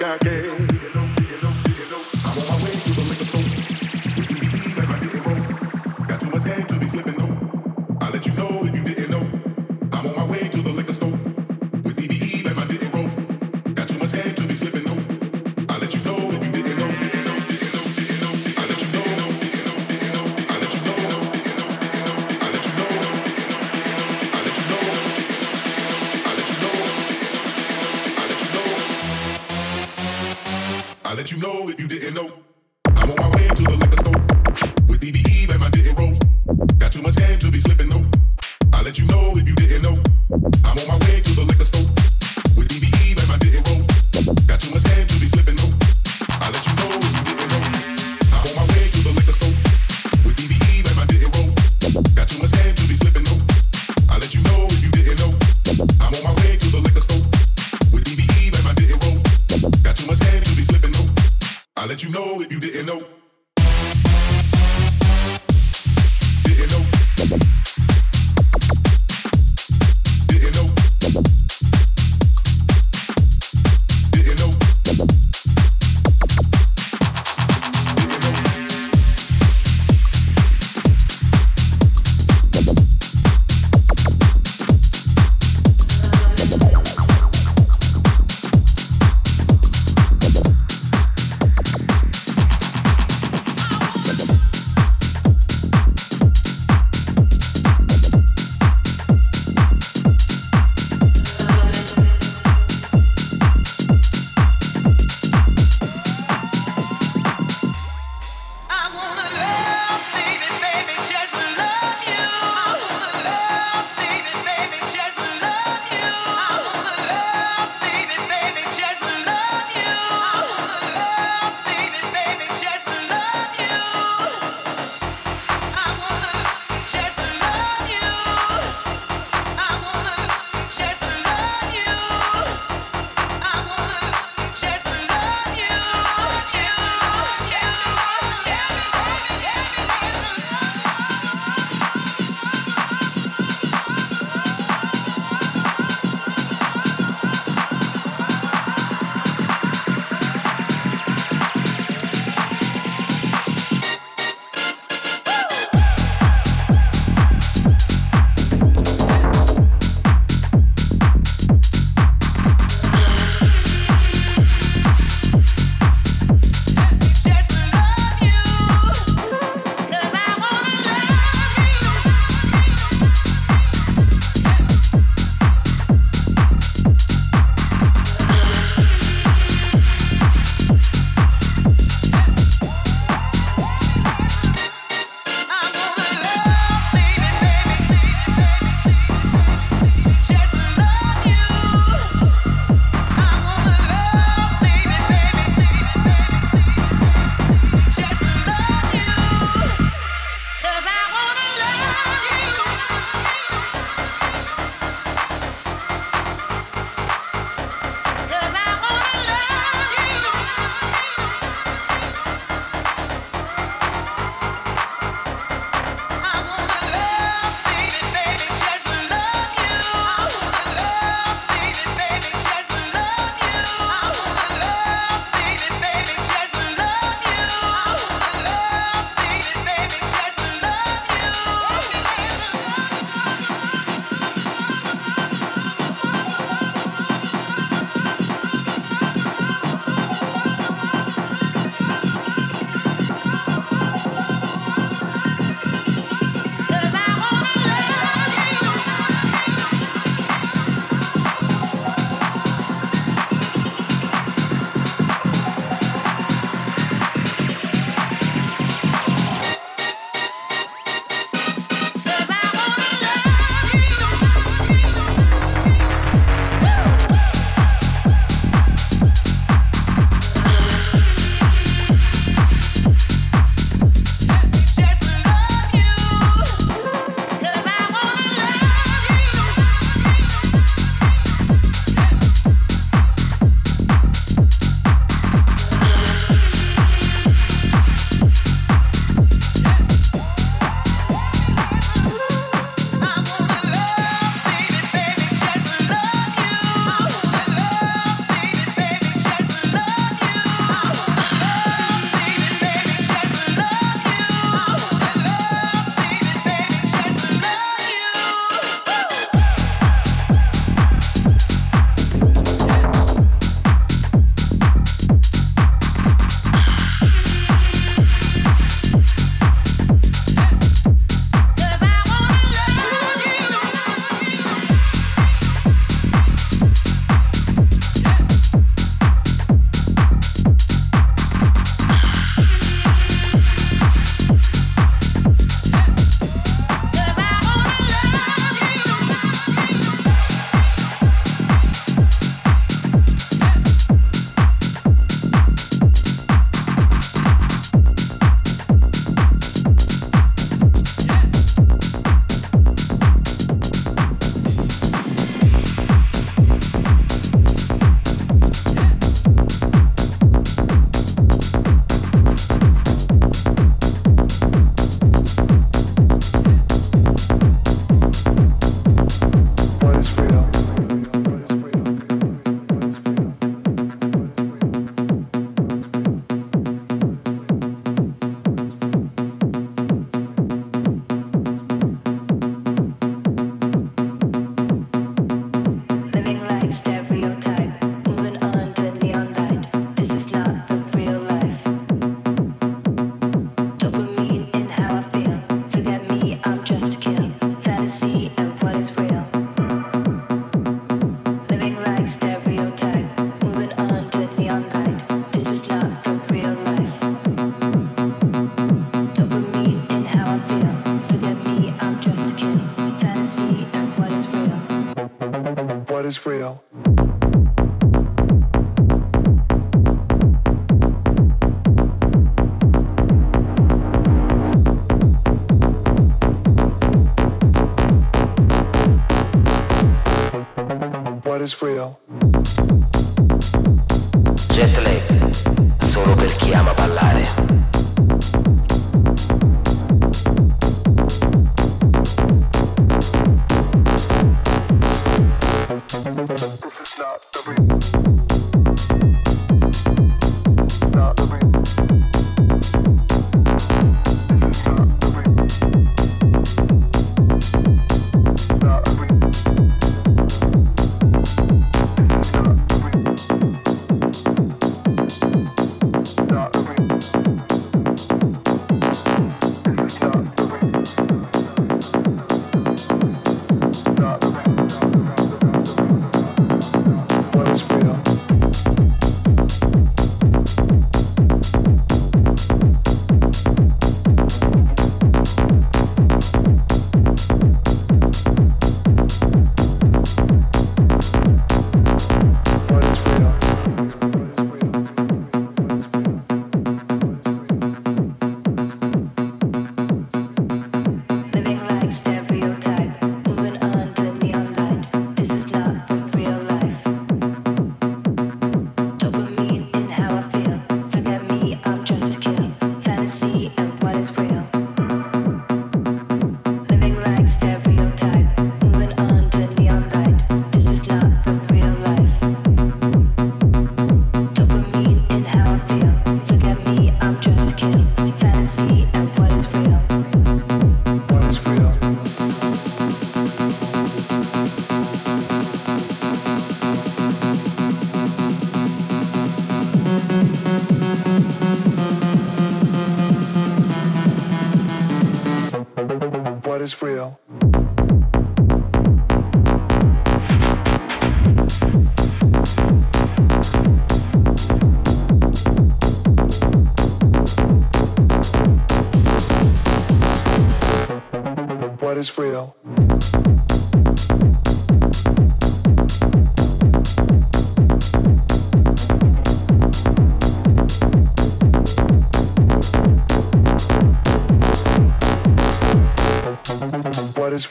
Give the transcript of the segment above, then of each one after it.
like a king.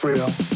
real.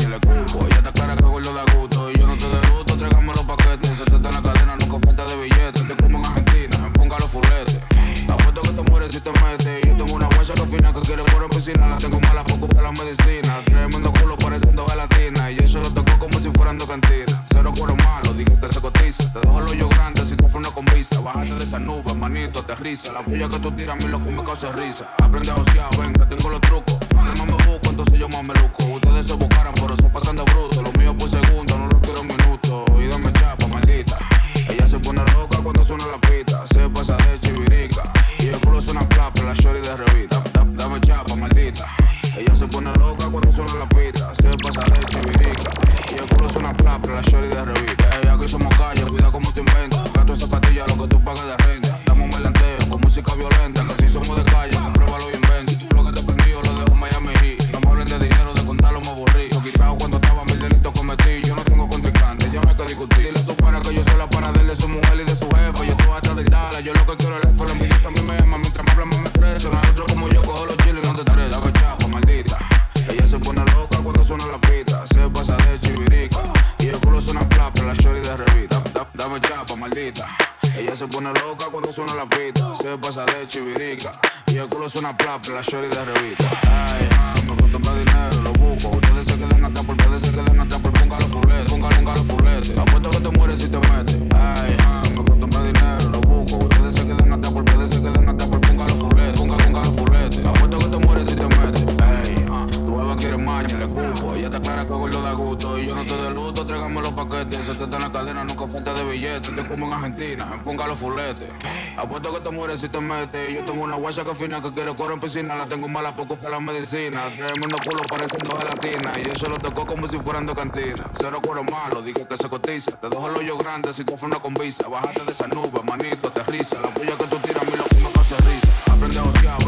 you look La puya que tú tiras a mí lo que me causa risa. Aprende a osear, venga, tengo los trucos. Yo más me busco, entonces yo más me luco. Ustedes se buscaron, pero Apuesto que te mueres si te metes. Yo tengo una guacha que fina que quiere coro en piscina. La tengo mala poco para la medicina. Tremendo culo pareciendo gelatina. Y eso lo tocó como si fueran de cantina. Cero cuero malo, dije que se cotiza. Te dejo el hoyo grande si tú una con visa. Bájate de esa nube, manito, te risa. La puya que tú tiras, mi loco no pasa risa. Aprende a odiar.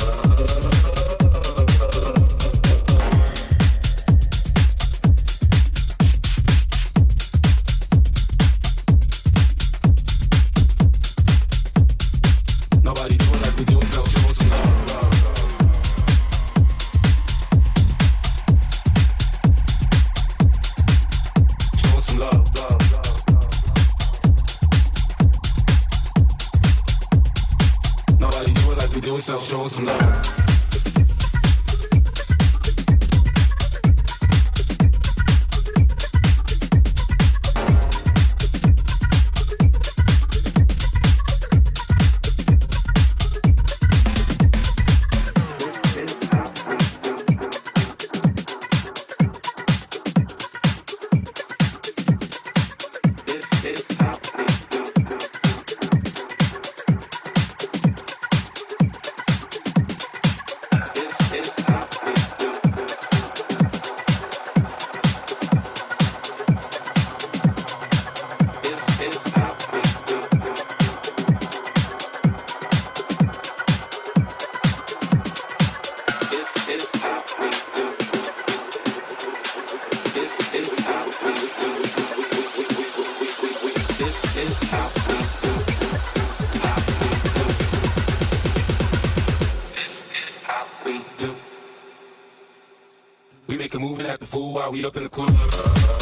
We make a move and act the fool while we up in the club.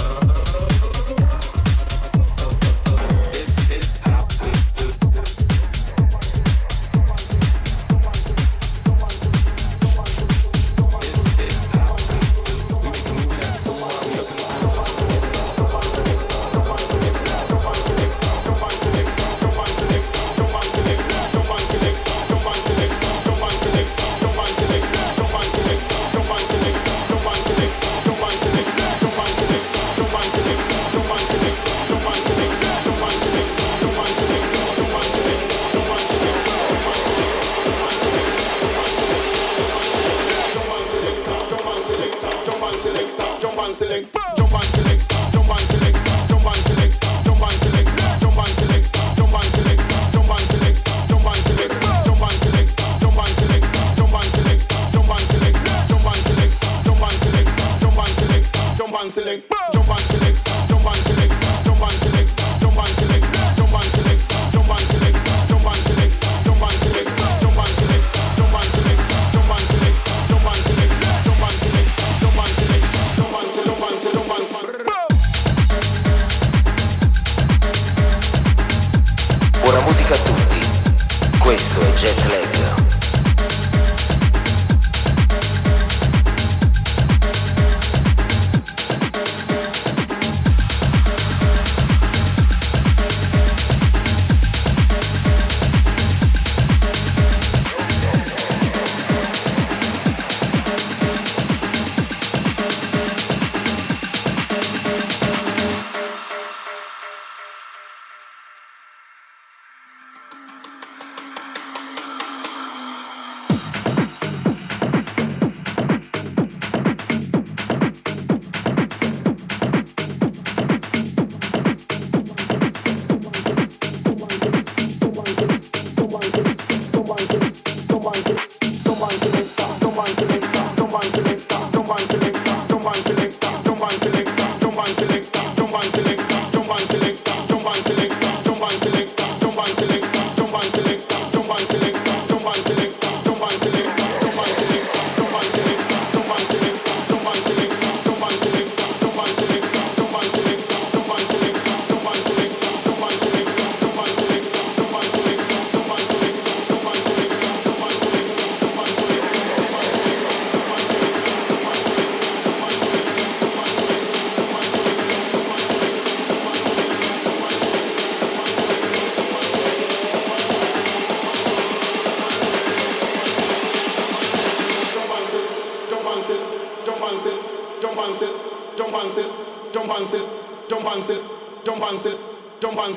love.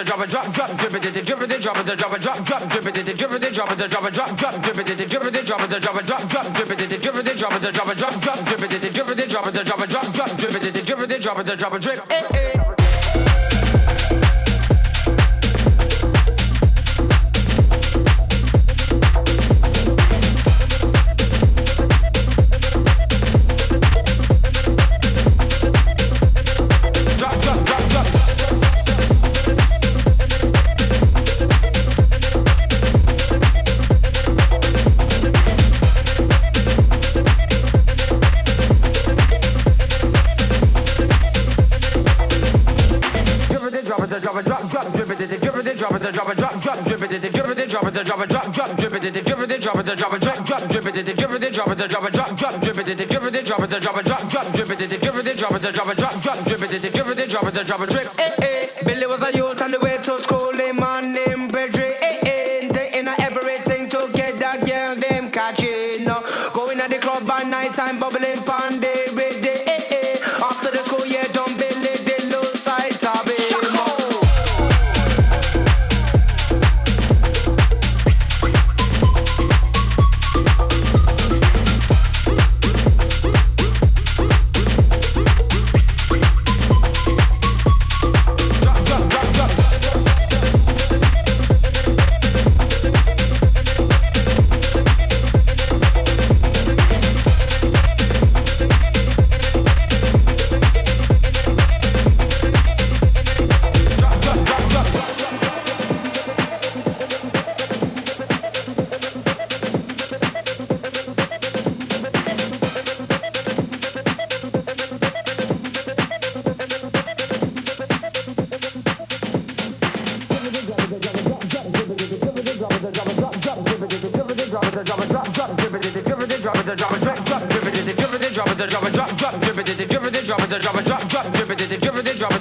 it, drop it, drop, drop, drip it, drip it, drop it, drop, drop, drop, drip it, drip it, drop it, drop, drop, drop, drip it, drip it, drop it, drop, drop, drop, drip it, drip it, drop it, drop, drop, drop, drip it, drip it, drop it, drop, drop, drop, drip it, drip it, drop it, drop, drip. Eh eh, Billy was a youth on the way to school, him man named. Eh eh, they in everything to girl them catching. Going at the club by night bubbling pon